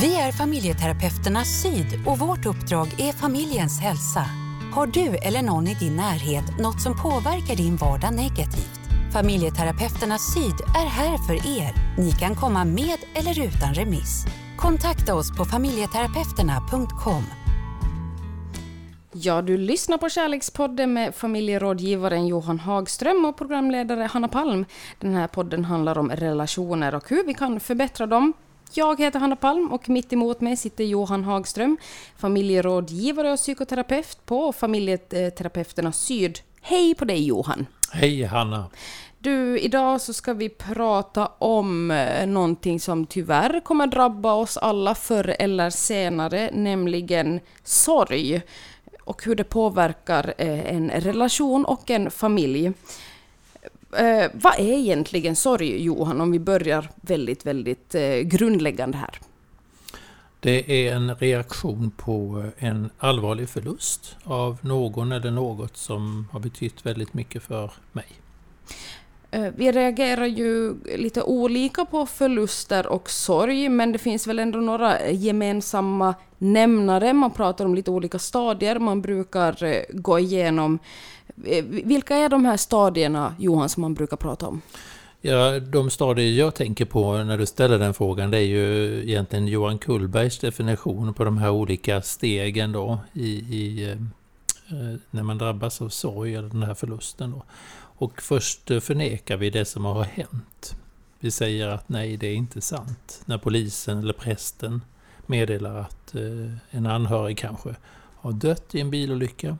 Vi är familjeterapeuterna Syd och vårt uppdrag är familjens hälsa. Har du eller någon i din närhet något som påverkar din vardag negativt? Familjeterapeuterna Syd är här för er. Ni kan komma med eller utan remiss. Kontakta oss på familjeterapeuterna.com. Ja, du lyssnar på Kärlekspodden med familjerådgivaren Johan Hagström och programledare Hanna Palm. Den här podden handlar om relationer och hur vi kan förbättra dem. Jag heter Hanna Palm och mitt emot mig sitter Johan Hagström, familjerådgivare och psykoterapeut på Familjeterapeuterna Syd. Hej på dig Johan! Hej Hanna! Du, idag så ska vi prata om eh, någonting som tyvärr kommer drabba oss alla förr eller senare, nämligen sorg och hur det påverkar eh, en relation och en familj. Eh, vad är egentligen sorg, Johan, om vi börjar väldigt, väldigt eh, grundläggande här? Det är en reaktion på en allvarlig förlust av någon eller något som har betytt väldigt mycket för mig. Eh, vi reagerar ju lite olika på förluster och sorg, men det finns väl ändå några gemensamma nämnare. Man pratar om lite olika stadier man brukar eh, gå igenom. Eh, vilka är de här stadierna, Johan, som man brukar prata om? Ja, de stadier jag tänker på när du ställer den frågan, det är ju egentligen Johan Kullbergs definition på de här olika stegen då i, i eh, eh, när man drabbas av sorg eller den här förlusten. Då. Och först förnekar vi det som har hänt. Vi säger att nej, det är inte sant. När polisen eller prästen meddelar att en anhörig kanske har dött i en bilolycka.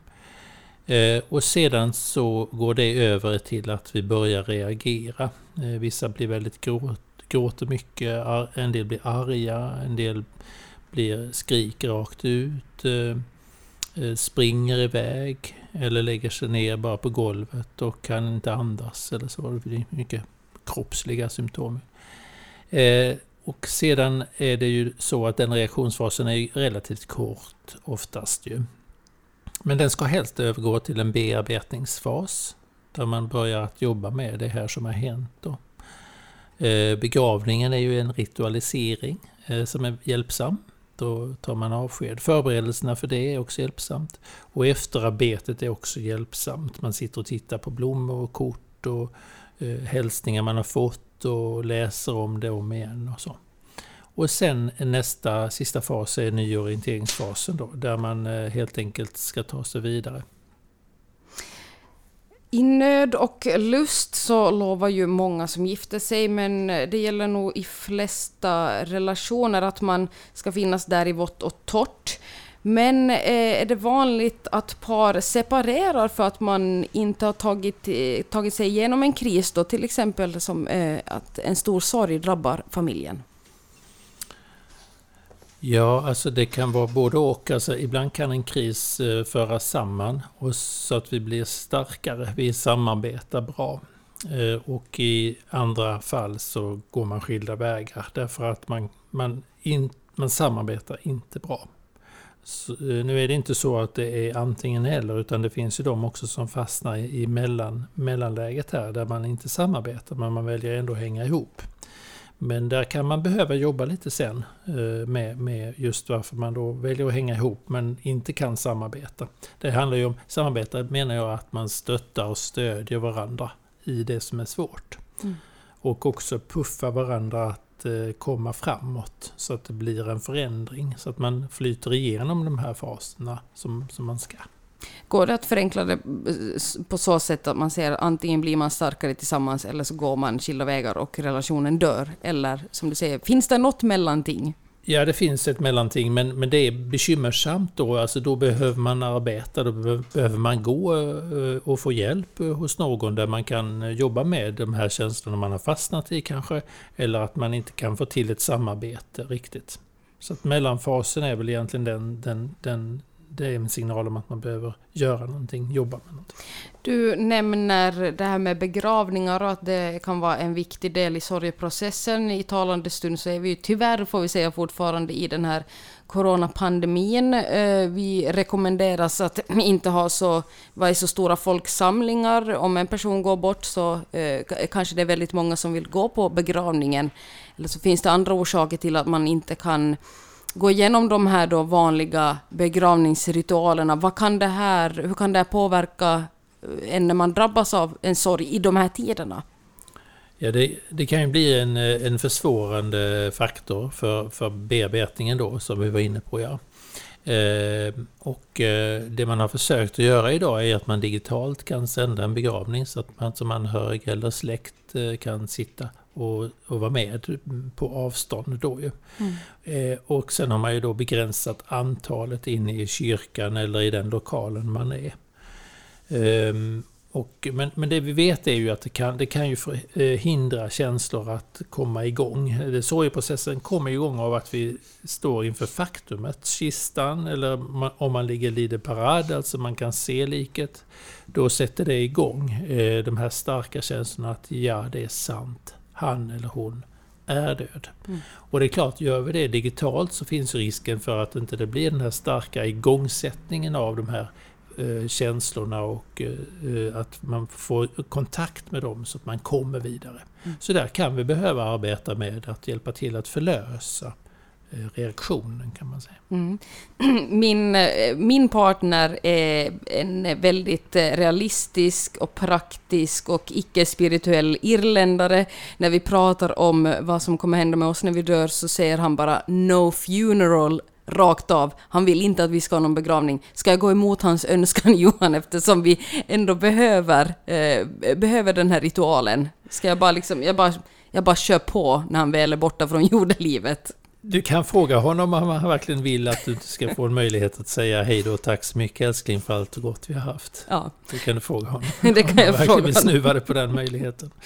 Eh, och sedan så går det över till att vi börjar reagera. Eh, vissa blir väldigt gråt, gråter mycket, en del blir arga, en del blir skrik rakt ut, eh, springer iväg, eller lägger sig ner bara på golvet och kan inte andas eller så. Det blir mycket kroppsliga symptom. Och sedan är det ju så att den reaktionsfasen är relativt kort oftast ju. Men den ska helst övergå till en bearbetningsfas där man börjar att jobba med det här som har hänt. Då. Eh, begravningen är ju en ritualisering eh, som är hjälpsam. Då tar man avsked. Förberedelserna för det är också hjälpsamt. Och efterarbetet är också hjälpsamt. Man sitter och tittar på blommor och kort och eh, hälsningar man har fått och läser om det om igen och så. Och sen nästa, sista fas är nyorienteringsfasen då, där man eh, helt enkelt ska ta sig vidare. I nöd och lust så lovar ju många som gifter sig, men eh, det gäller nog i flesta relationer att man ska finnas där i vått och torrt. Men eh, är det vanligt att par separerar för att man inte har tagit, tagit sig igenom en kris, då, till exempel som att en stor sorg drabbar familjen? Ja, alltså det kan vara både och. Alltså ibland kan en kris eh, föra föras samman och så att vi blir starkare. Vi samarbetar bra. Eh, och i andra fall så går man skilda vägar därför att man, man, in, man samarbetar inte bra. Så, eh, nu är det inte så att det är antingen eller utan det finns ju de också som fastnar i mellan, mellanläget här där man inte samarbetar men man väljer ändå att hänga ihop. Men där kan man behöva jobba lite sen eh, med, med just varför man då väljer att hänga ihop men inte kan samarbeta. Det handlar ju om, samarbete menar jag att man stöttar och stödjer varandra i det som är svårt. Mm. Och också puffa varandra att eh, komma framåt så att det blir en förändring. Så att man flyter igenom de här faserna som, som man ska. Går det att förenkla det eh, på så sätt att man säger antingen blir man starkare tillsammans eller så går man skilda vägar och relationen dör? Eller som du säger, finns det något mellanting? Ja, det finns ett mellanting, men, men det är bekymmersamt då. Alltså då behöver man arbeta, då behöver man gå eh, och få hjälp eh, hos någon där man kan jobba med de här känslorna man har fastnat i kanske. Eller att man inte kan få till ett samarbete riktigt. Så att mellanfasen är väl egentligen den, den, den det är en signal om att man behöver göra någonting, jobba med någonting. Du nämner det här med begravningar och att det kan vara en viktig del i sorgeprocessen. I talande stund så är vi ju tyvärr, får vi säga, fortfarande i den här coronapandemin. Eh, vi rekommenderas att inte ha så, vara så stora folksamlingar. Om en person går bort så eh, kanske det är väldigt många som vill gå på begravningen. Eller så finns det andra orsaker till att man inte kan gå igenom de här då vanliga begravningsritualerna. Vad kan det här, hur kan det här påverka eh, en när man drabbas av en sorg i de här tiderna? Ja, det, det, kan ju bli en, eh, en försvårande faktor för, för bearbetningen då, som vi var inne på. Ja. Eh, och eh, det man har försökt att göra idag är att man digitalt kan sända en begravning så att man som anhörig eller släkt eh, kan sitta och, och vara med på avstånd då ju. Mm. Eh, och sen har man ju då begränsat antalet inne i kyrkan eller i den lokalen man är. Ehm, och, men, men det vi vet är ju att det kan, det kan ju eh, känslor att komma igång. Sorgeprocessen kommer igång av att vi står inför faktumet, kistan, eller om man ligger lide parad, alltså man kan se liket. Då sätter det igång eh, de här starka känslorna att ja, det är sant. Han eller hon är död. Mm. Och det är klart, gör vi det digitalt så finns risken för att inte det blir den här starka igångsättningen av de här Eh, känslorna och eh, att man får kontakt med dem så att man kommer vidare. Mm. Så där kan vi behöva arbeta med att hjälpa till att förlösa Eh, reaktionen kan man säga. Mm. Min, eh, min partner är en väldigt eh, realistisk och praktisk och icke-spirituell irländare. När vi pratar om vad som kommer hända med oss när vi dör så säger han bara ”No funeral” rakt av. Han vill inte att vi ska ha någon begravning. Ska jag gå emot hans önskan Johan eftersom vi ändå behöver, eh, behöver den här ritualen? Ska jag bara liksom, jag bara, jag bara kör på när han väl är borta från jordelivet? Du kan fråga honom om han verkligen vill att du ska få en möjlighet att säga hej då, tack så mycket älskling för allt gott vi har haft. Ja. Det kan du fråga honom. det kan jag fråga honom. snuvade på den möjligheten.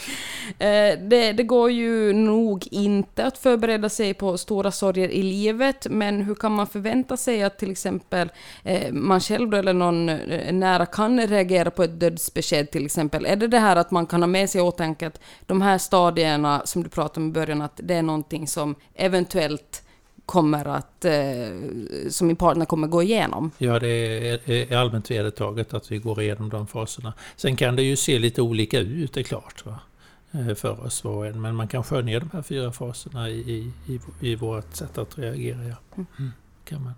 Eh, det, det, går ju nog inte att förbereda sig på stora sorger i livet, men hur kan man förvänta sig att till exempel eh, man själv eller någon eh, nära kan reagera på ett dödsbesked till exempel? Är det det här att man kan ha med sig i åtanke att de här stadierna som du pratade om i början, att det är någonting som eventuellt kommer att, eh, som min partner kommer gå igenom. Ja, det är, allmänt vedertaget att vi går igenom de faserna. Sen kan det ju se lite olika ut, det är klart, va? Eh, för oss var en. Men man kan skönja de här fyra faserna i, i, i vårt sätt att reagera. Ja. Mm. mm. Kan man.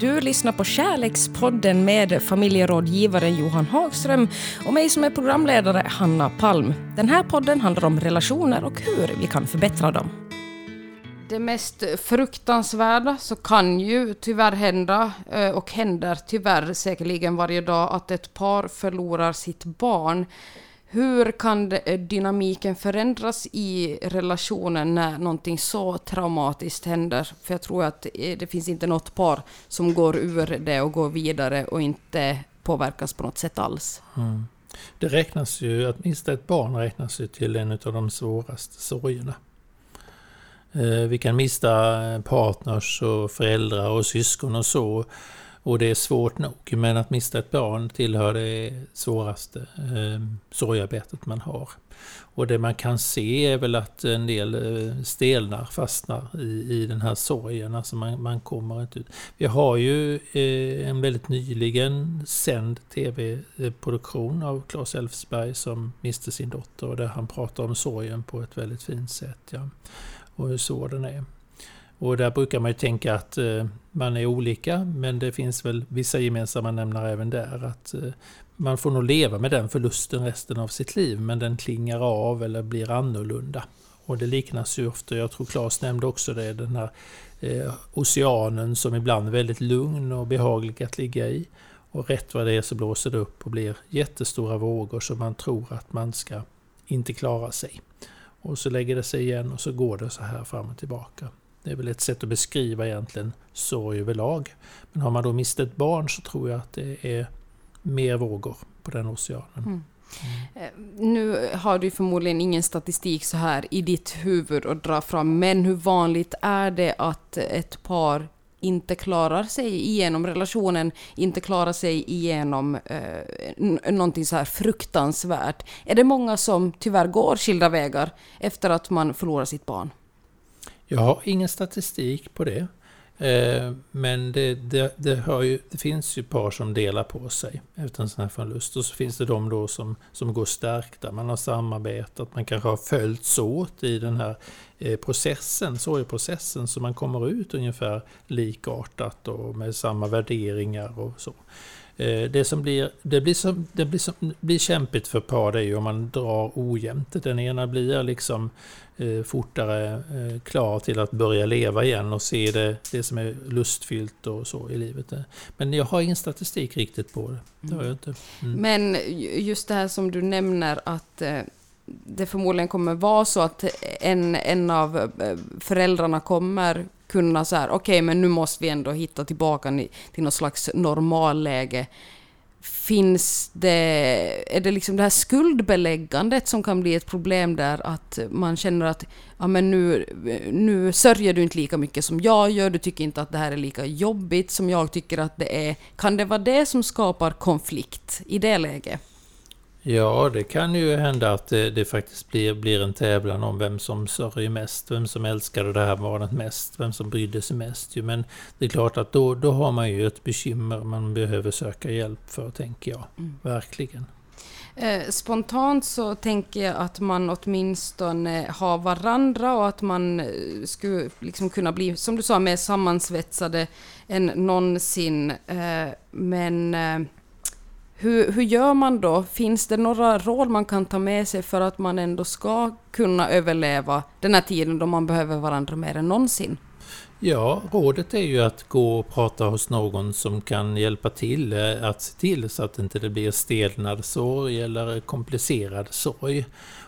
Du lyssnar på Kärlekspodden med familjerådgivaren Johan Hagström och mig som är programledare, Hanna Palm. Den här podden handlar om relationer och hur vi kan förbättra dem det mest fruktansvärda så kan ju tyvärr hända, eh, och händer tyvärr säkerligen varje dag, att ett par förlorar sitt barn. Hur kan eh, dynamiken förändras i relationen när någonting så traumatiskt händer? För jag tror att eh, det finns inte något par som går ur det och går vidare och inte påverkas på något sätt alls. Mm. Det räknas ju, att minst ett barn räknas ju till en av de svåraste sorgerna. Eh, vi kan mista eh, partners och föräldrar och syskon och så. Och det är svårt nog, men att mista ett barn tillhör det svåraste eh, sorgarbetet man har. Och det man kan se är väl att en del eh, stelnar, fastnar i, i den här sorgen. Alltså man, man kommer inte ut. Vi har ju eh, en väldigt nyligen sänd tv-produktion av Claes Elfsberg som miste sin dotter och där han pratar om sorgen på ett väldigt fint sätt. Ja och hur svår den är. Och där brukar man ju tänka att eh, man är olika, men det finns väl vissa gemensamma nämnare även där. Att eh, man får nog leva med den förlusten resten av sitt liv, men den klingar av eller blir annorlunda. Och det liknas ju ofta, jag tror Claes nämnde också det, den här eh, oceanen som ibland är väldigt lugn och behaglig att ligga i. Och rätt vad det är så blåser det upp och blir jättestora vågor som man tror att man ska inte klara sig. Och så lägger det sig igen och så går det så här fram och tillbaka. Det är väl ett sätt att beskriva egentligen sorg överlag. Men har man då mist ett barn så tror jag att det är mer vågor på den oceanen. Mm. Mm. Nu har du förmodligen ingen statistik så här i ditt huvud att dra fram, men hur vanligt är det att ett par inte klarar sig igenom relationen, inte klarar sig igenom eh, någonting så här fruktansvärt. Är det många som tyvärr går skilda vägar efter att man förlorar sitt barn? Jag har ingen statistik på det. Eh, men det, det, det, ju, det, finns ju par som delar på sig efter en sån här förlust. Och så finns det de då som, som går stärkta. Man har samarbetat, man kanske har följts åt i den här processen, sorgeprocessen, så man kommer ut ungefär likartat och med samma värderingar och så. Eh, det som blir, det blir, som, det blir, som, blir kämpigt för par det är ju om man drar ojämnt. Den ena blir liksom eh, fortare eh, klar till att börja leva igen och se det, det som är lustfyllt och så i livet. Men jag har ingen statistik riktigt på det. det har jag inte. Mm. Men just det här som du nämner att eh, det förmodligen kommer vara så att en, en av eh, föräldrarna kommer kunna så här, okej, okay, men nu måste vi ändå hitta tillbaka till något slags normalläge. Finns det, är det liksom det här skuldbeläggandet som kan bli ett problem där, att man känner att ja, men nu, nu sörjer du inte lika mycket som jag gör, du tycker inte att det här är lika jobbigt som jag tycker att det är. Kan det vara det som skapar konflikt i det läget? Ja, det kan ju hända att det, det, faktiskt blir, blir en tävlan om vem som sörjer mest, vem som älskade det här barnet mest, vem som brydde sig mest. Men det är klart att då, då har man ju ett bekymmer man behöver söka hjälp för, tänker jag. Mm. Verkligen. Eh, spontant så tänker jag att man åtminstone har varandra och att man eh, skulle liksom kunna bli, som du sa, mer sammansvetsade än någonsin. Eh, men hur, hur gör man då? Finns det några råd man kan ta med sig för att man ändå ska kunna överleva den här tiden då man behöver varandra mer än någonsin? Ja, rådet är ju att gå och prata hos någon som kan hjälpa till eh, att se till så att det inte blir stelnad sorg eller komplicerad sorg.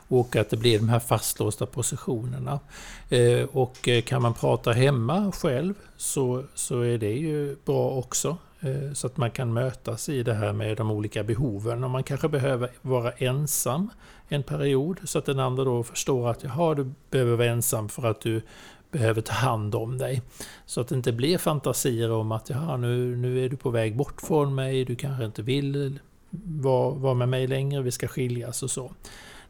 Och att det blir de här fastlåsta positionerna. Eh, och eh, kan man prata hemma själv så, så är det ju bra också. Eh, så att man kan mötas i det här med de olika behoven. Och man kanske behöver vara ensam en period så att den andra då förstår att jaha, du behöver vara ensam för att du behöver ta hand om dig. Så att det inte blir fantasier om att jaha, nu, nu är du på väg bort från mig, du kanske inte vill vara, vara med mig längre, vi ska skiljas och så.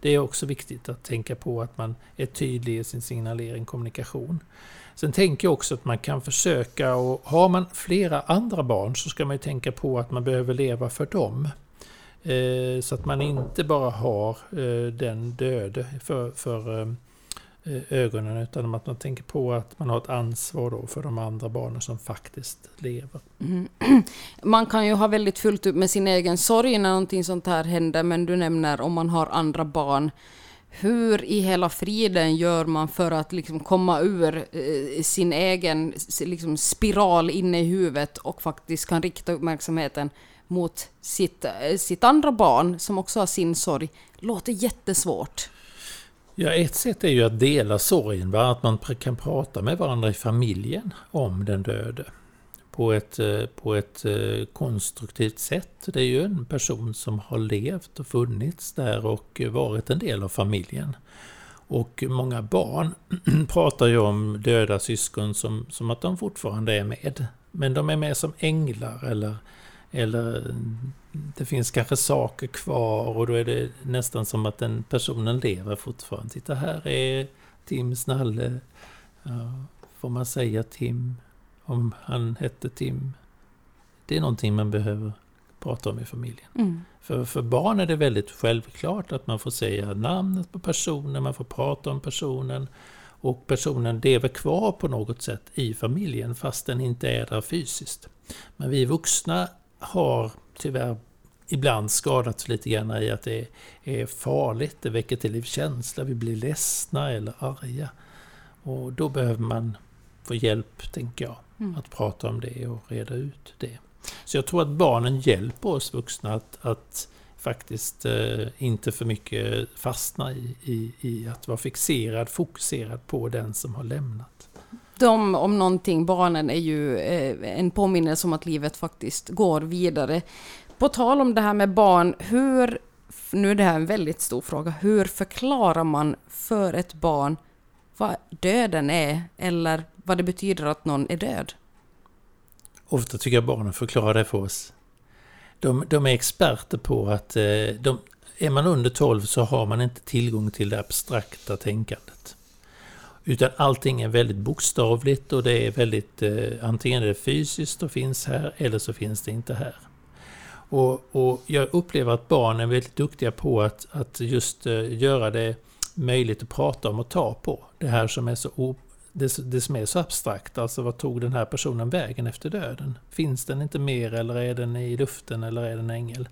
Det är också viktigt att tänka på att man är tydlig i sin signalering, kommunikation. Sen tänker jag också att man kan försöka, och har man flera andra barn så ska man ju tänka på att man behöver leva för dem. Eh, så att man inte bara har eh, den döde för, för eh, ögonen utan att man tänker på att man har ett ansvar då för de andra barnen som faktiskt lever. Mm. Man kan ju ha väldigt fullt upp med sin egen sorg när någonting sånt här händer men du nämner om man har andra barn hur i hela friden gör man för att liksom komma ur eh, sin egen liksom, spiral inne i huvudet och faktiskt kan rikta uppmärksamheten mot sitt, eh, sitt andra barn som också har sin sorg. Låter jättesvårt. Ja, ett sätt är ju att dela sorgen, va? att man kan prata med varandra i familjen om den döde på ett, eh, på ett eh, konstruktivt sätt. Det är ju en person som har levt och funnits där och varit en del av familjen. Och många barn pratar ju om döda syskon som, som att de fortfarande är med. Men de är med som änglar eller, eller det finns kanske saker kvar och då är det nästan som att den personen lever fortfarande. Titta här är Tim Snalle. Ja, får man säga Tim? Om han hette Tim. Det är någonting man behöver prata om i familjen. Mm. För, för barn är det väldigt självklart att man får säga namnet på personen, man får prata om personen och personen lever kvar på något sätt i familjen fast den inte är där fysiskt. Men vi vuxna har tyvärr ibland skadats lite grann i att det är farligt, det väcker till liv känslor, vi blir ledsna eller arga. Och då behöver man få hjälp, tänker jag. Mm. Att prata om det och reda ut det. Så jag tror att barnen hjälper oss vuxna att, att faktiskt eh, inte för mycket fastna i, i, i, att vara fixerad, fokuserad på den som har lämnat. De, om någonting, barnen är ju eh, en påminnelse om att livet faktiskt går vidare. På tal om det här med barn, hur, nu är det här en väldigt stor fråga, hur förklarar man för ett barn vad döden är eller vad det betyder att någon är död? Ofta tycker jag barnen förklarar det för oss. De, de är experter på att eh, de, är man under 12 så har man inte tillgång till det abstrakta tänkandet. Utan allting är väldigt bokstavligt och det är väldigt, eh, antingen är det fysiskt och finns här eller så finns det inte här. Och, och jag upplever att barn är väldigt duktiga på att, att just eh, göra det möjligt att prata om och ta på. Det här som är så det, det som är så abstrakt, alltså vad tog den här personen vägen efter döden? Finns den inte mer eller är den i luften eller är den ängel?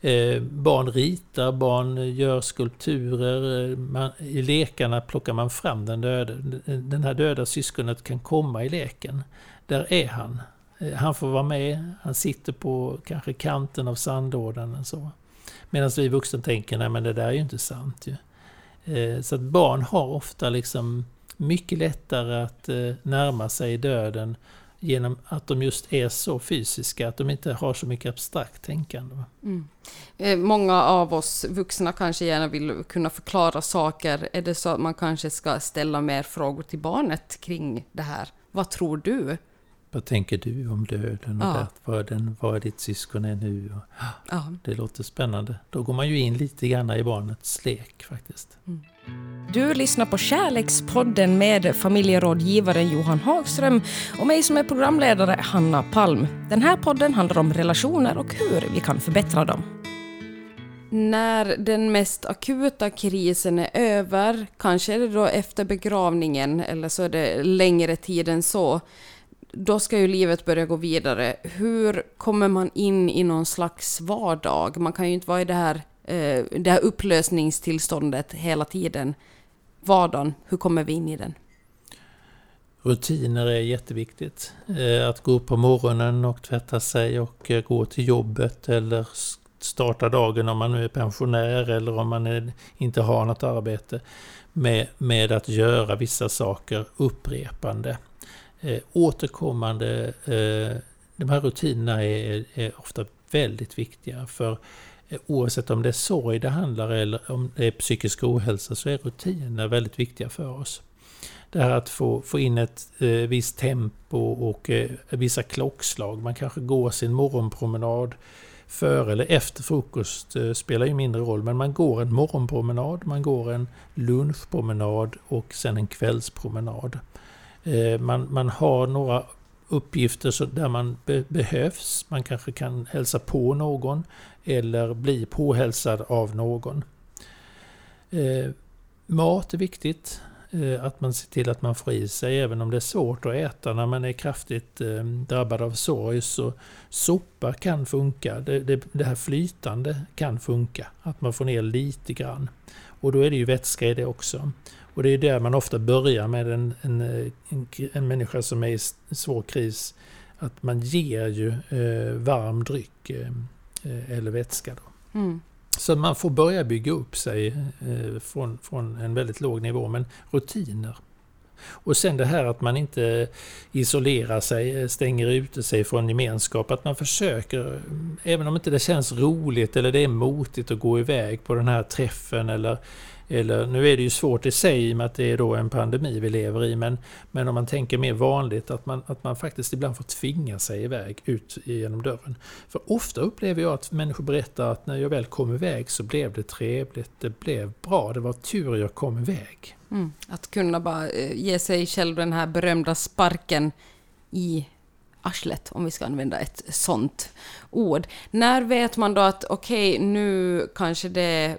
Eh, barn ritar, barn gör skulpturer. Eh, man, I lekarna plockar man fram den döda. Den här döda syskonet kan komma i leken. Där är han. Eh, han får vara med. Han sitter på kanske kanten av sandlådan. Medan vi vuxna tänker, nej men det där är ju inte sant. Ju. Eh, så att barn har ofta liksom mycket lättare att eh, närma sig döden genom att de just är så fysiska, att de inte har så mycket abstrakt tänkande. Mm. Eh, många av oss vuxna kanske gärna vill kunna förklara saker. Är det så att man kanske ska ställa mer frågor till barnet kring det här? Vad tror du? Vad tänker du om döden? Och ja. vad, är den, vad är ditt syskon är nu? Och, ja. Det låter spännande. Då går man ju in lite grann i barnets lek faktiskt. Mm. Du lyssnar på Kärlekspodden med familjerådgivaren Johan Hagström och mig som är programledare, Hanna Palm. Den här podden handlar om relationer och hur vi kan förbättra dem. När den mest akuta krisen är över, kanske är det då efter begravningen eller så är det längre tid än så, då ska ju livet börja gå vidare. Hur kommer man in i någon slags vardag? Man kan ju inte vara i det här, eh, det här upplösningstillståndet hela tiden. Vardagen, hur kommer vi in i den? Rutiner är jätteviktigt. Eh, att gå upp på morgonen och tvätta sig och eh, gå till jobbet eller starta dagen om man nu är pensionär eller om man är, inte har något arbete med, med att göra vissa saker upprepande eh, återkommande, eh, de här rutinerna är, är, ofta väldigt viktiga. För eh, oavsett om det är sorg det handlar eller om det är psykisk ohälsa så är rutinerna väldigt viktiga för oss. Det här att få, få in ett eh, visst tempo och eh, vissa klockslag. Man kanske går sin morgonpromenad före eller efter frukost eh, spelar ju mindre roll, men man går en morgonpromenad, man går en lunchpromenad och sen en kvällspromenad. Eh, man, man har några uppgifter där man be behövs. Man kanske kan hälsa på någon eller bli påhälsad av någon. Eh, mat är viktigt. Eh, att man ser till att man får i sig, även om det är svårt att äta när man är kraftigt eh, drabbad av sorg. Så soppa kan funka. Det, det, det här flytande kan funka. Att man får ner lite grann. Och då är det ju vätska i det också. Och det är där man ofta börjar med en, en, en, en människa som är i svår kris. Att man ger ju eh, varm dryck eh, eh, eller vätska. Då. Mm. Så man får börja bygga upp sig eh, från, från en väldigt låg nivå, men rutiner. Och sen det här att man inte isolerar sig, stänger ute sig från gemenskap. Att man försöker, även om inte det känns roligt eller det är motigt att gå iväg på den här träffen eller eller, nu är det ju svårt i sig i och med att det är då en pandemi vi lever i, men, men om man tänker mer vanligt att man, att man faktiskt ibland får tvinga sig iväg ut genom dörren. För ofta upplever jag att människor berättar att när jag väl kom iväg så blev det trevligt, det blev bra, det var tur jag kom iväg. Mm, att kunna bara eh, ge sig själv den här berömda sparken i arslet, om vi ska använda ett sånt ord. När vet man då att okej, okay, nu kanske det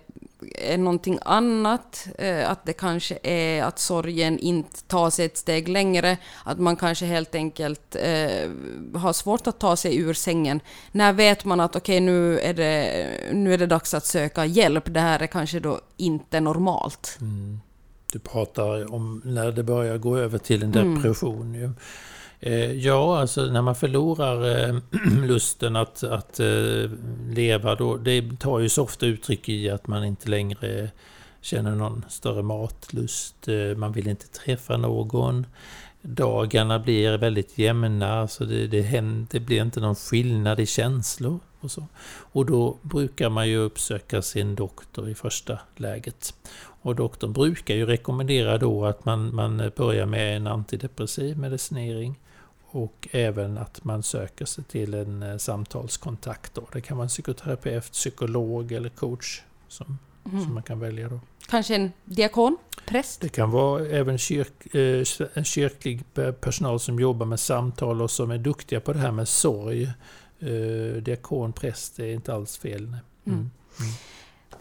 är någonting annat, eh, att det kanske är att sorgen inte tar sig ett steg längre, att man kanske helt enkelt eh, har svårt att ta sig ur sängen. När vet man att okej, okay, nu, är det, nu är det dags att söka hjälp, det här är kanske då inte normalt? Mm. Du pratar om när det börjar gå över till en mm. depression. Mm. Eh, ja, alltså när man förlorar eh, lusten att, att eh, leva, då, det tar ju så ofta uttryck i att man inte längre känner någon större matlust, eh, man vill inte träffa någon. Dagarna blir väldigt jämna, så det, det, händer, det blir inte någon skillnad i känslor. Och, så. och då brukar man ju uppsöka sin doktor i första läget. Och doktorn brukar ju rekommendera då att man, man börjar med en antidepressiv medicinering och även att man söker sig till en eh, samtalskontakt. Då. Det kan vara en psykoterapeut, psykolog eller coach som, mm. som man kan välja. Då. Kanske en diakon? Präst? Det kan vara även kyrk, eh, en kyrklig personal som jobbar med samtal och som är duktiga på det här med sorg. Eh, diakon, präst, är inte alls fel. Mm. Mm.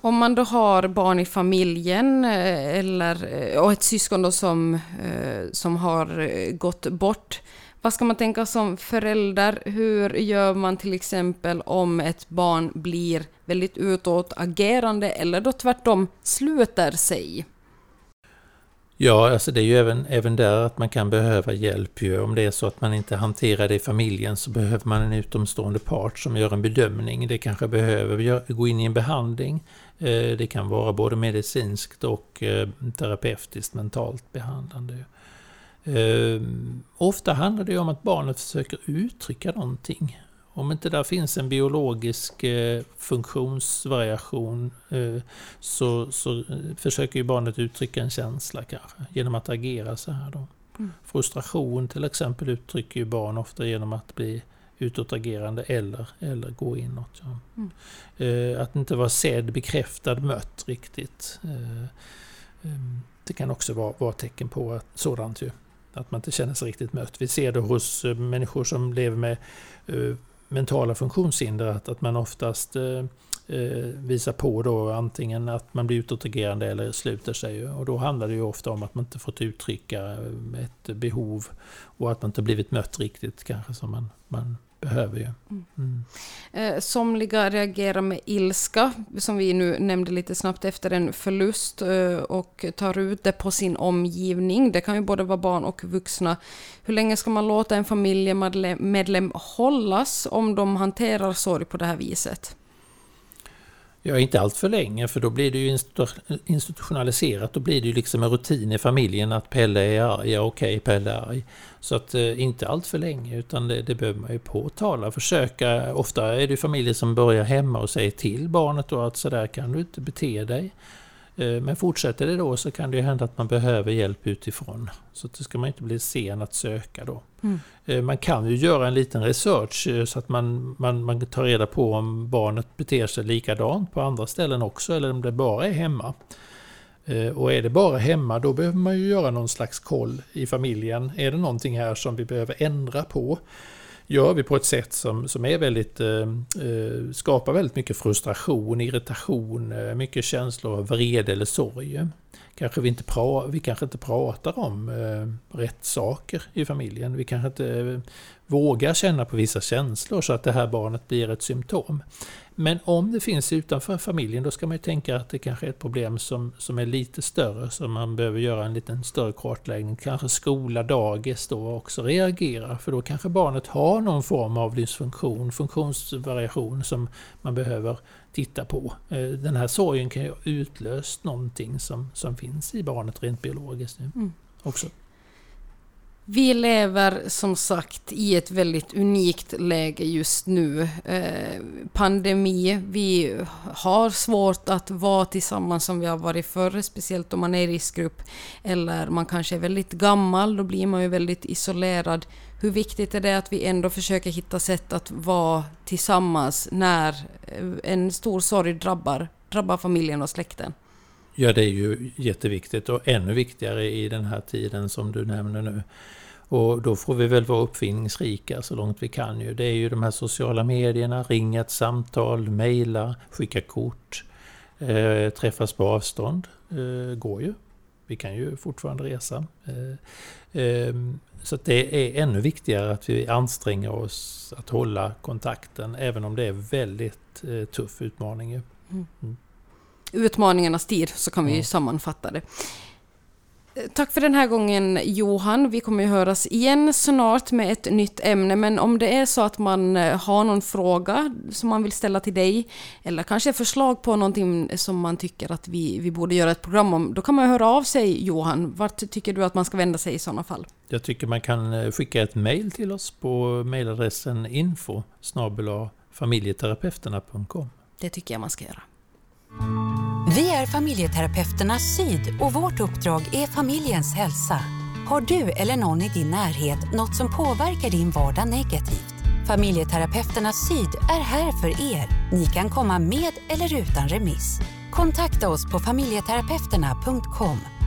Om man då har barn i familjen eh, eller, och ett syskon som, som har gått bort, vad ska man tänka som förälder? Hur gör man till exempel om ett barn blir väldigt utåtagerande eller då tvärtom sluter sig? Ja, alltså det är ju även, även där att man kan behöva hjälp. Ju. Om det är så att man inte hanterar det i familjen så behöver man en utomstående part som gör en bedömning. Det kanske behöver gå in i en behandling. Eh, det kan vara både medicinskt och eh, terapeutiskt, mentalt behandlande. Eh, ofta handlar det om att barnet försöker uttrycka någonting. Om inte där finns en biologisk eh, funktionsvariation eh, så, så eh, försöker ju barnet uttrycka en känsla kanske genom att agera så här. Då. Mm. Frustration till exempel uttrycker ju barn ofta genom att bli utåtagerande eller, eller gå inåt. Ja. Mm. Eh, att inte vara sedd, bekräftad, mött riktigt. Eh, ehm, det kan också vara, vara tecken på att, sådant ju. Att man inte känner sig riktigt mött. Vi ser det hos eh, människor som lever med eh, mentala funktionshinder att, att man oftast eh, eh, visar på då antingen att man blir utåtagerande eller sluter sig. Och då handlar det ju ofta om att man inte fått uttrycka ett behov och att man inte blivit mött riktigt kanske som man, man behöver ju. Mm. mm. Eh, somliga reagerar med ilska, som vi nu nämnde lite snabbt efter en förlust eh, och tar ut det på sin omgivning. Det kan ju både vara barn och vuxna. Hur länge ska man låta en familjemedlem hållas om de hanterar sorg på det här viset? Ja, inte allt för länge för då blir det ju institutionaliserat. Då blir det ju liksom en rutin i familjen att Pelle är arg, ja okej okay, Pelle är arg. Så att eh, inte allt för länge utan det, det behöver man ju påtala. Försöka, ofta är det familjer som börjar hemma och säger till barnet då att sådär kan du inte bete dig. Eh, men fortsätter det då så kan det hända att man behöver hjälp utifrån. Så det ska man inte bli sen att söka då. Mm. Eh, man kan ju göra en liten research eh, så att man, man, man tar reda på om barnet beter sig likadant på andra ställen också eller om det bara är hemma. Och är det bara hemma då behöver man ju göra någon slags koll i familjen. Är det någonting här som vi behöver ändra på? Gör vi på ett sätt som, som är väldigt, eh, eh skapar väldigt mycket frustration, irritation, eh, mycket känslor av vrede eller sorg. Kanske vi, inte pra, vi kanske inte pratar om eh, rätt saker i familjen. Vi kanske inte eh, vågar känna på vissa känslor så att det här barnet blir ett symptom. Men om det finns utanför familjen då ska man ju tänka att det kanske är ett problem som, som är lite större så man behöver göra en liten större kartläggning. Kanske skola, dagis då också reagerar, för då kanske barnet har någon form av dysfunktion, funktionsvariation som man behöver titta på. Eh, den här sorgen kan ju ha utlöst någonting som, som finns i barnet rent biologiskt nu mm. också. Vi lever som sagt i ett väldigt unikt läge just nu. Eh, pandemi, vi har svårt att vara tillsammans som vi har varit förr, speciellt om man är i riskgrupp. Eller man kanske är väldigt gammal, då blir man ju väldigt isolerad. Hur viktigt är det att vi ändå försöker hitta sätt att vara tillsammans när eh, en stor sorg drabbar, drabbar familjen och släkten? Ja, det är ju jätteviktigt och ännu viktigare i den här tiden som du nämner nu. Och då får vi väl vara uppfinningsrika så långt vi kan ju. Det är ju de här sociala medierna, ringa ett samtal, mejla, skicka kort, eh, träffas på avstånd. Eh, går ju. Vi kan ju fortfarande resa. Eh, eh så det är ännu viktigare att vi anstränger oss att hålla kontakten även om det är väldigt eh, tuff utmaning. Mm. Mm. Utmaningarnas tid, så kan vi ja. sammanfatta det. Tack för den här gången Johan. Vi kommer ju höras igen snart med ett nytt ämne. Men om det är så att man eh, har någon fråga som man vill ställa till dig eller kanske förslag på någonting som man tycker att vi, vi borde göra ett program om, då kan man höra av sig Johan. Vart tycker du att man ska vända sig i sådana fall? Jag tycker man kan eh, skicka ett mejl till oss på mejladressen info familjeterapeuterna.com. Det tycker jag man ska göra. Vi är familjeterapeuterna Syd och vårt uppdrag är familjens hälsa. Har du eller någon i din närhet något som påverkar din vardag negativt? Familjeterapeuterna Syd är här för er. Ni kan komma med eller utan remiss. Kontakta oss på familjeterapeuterna.com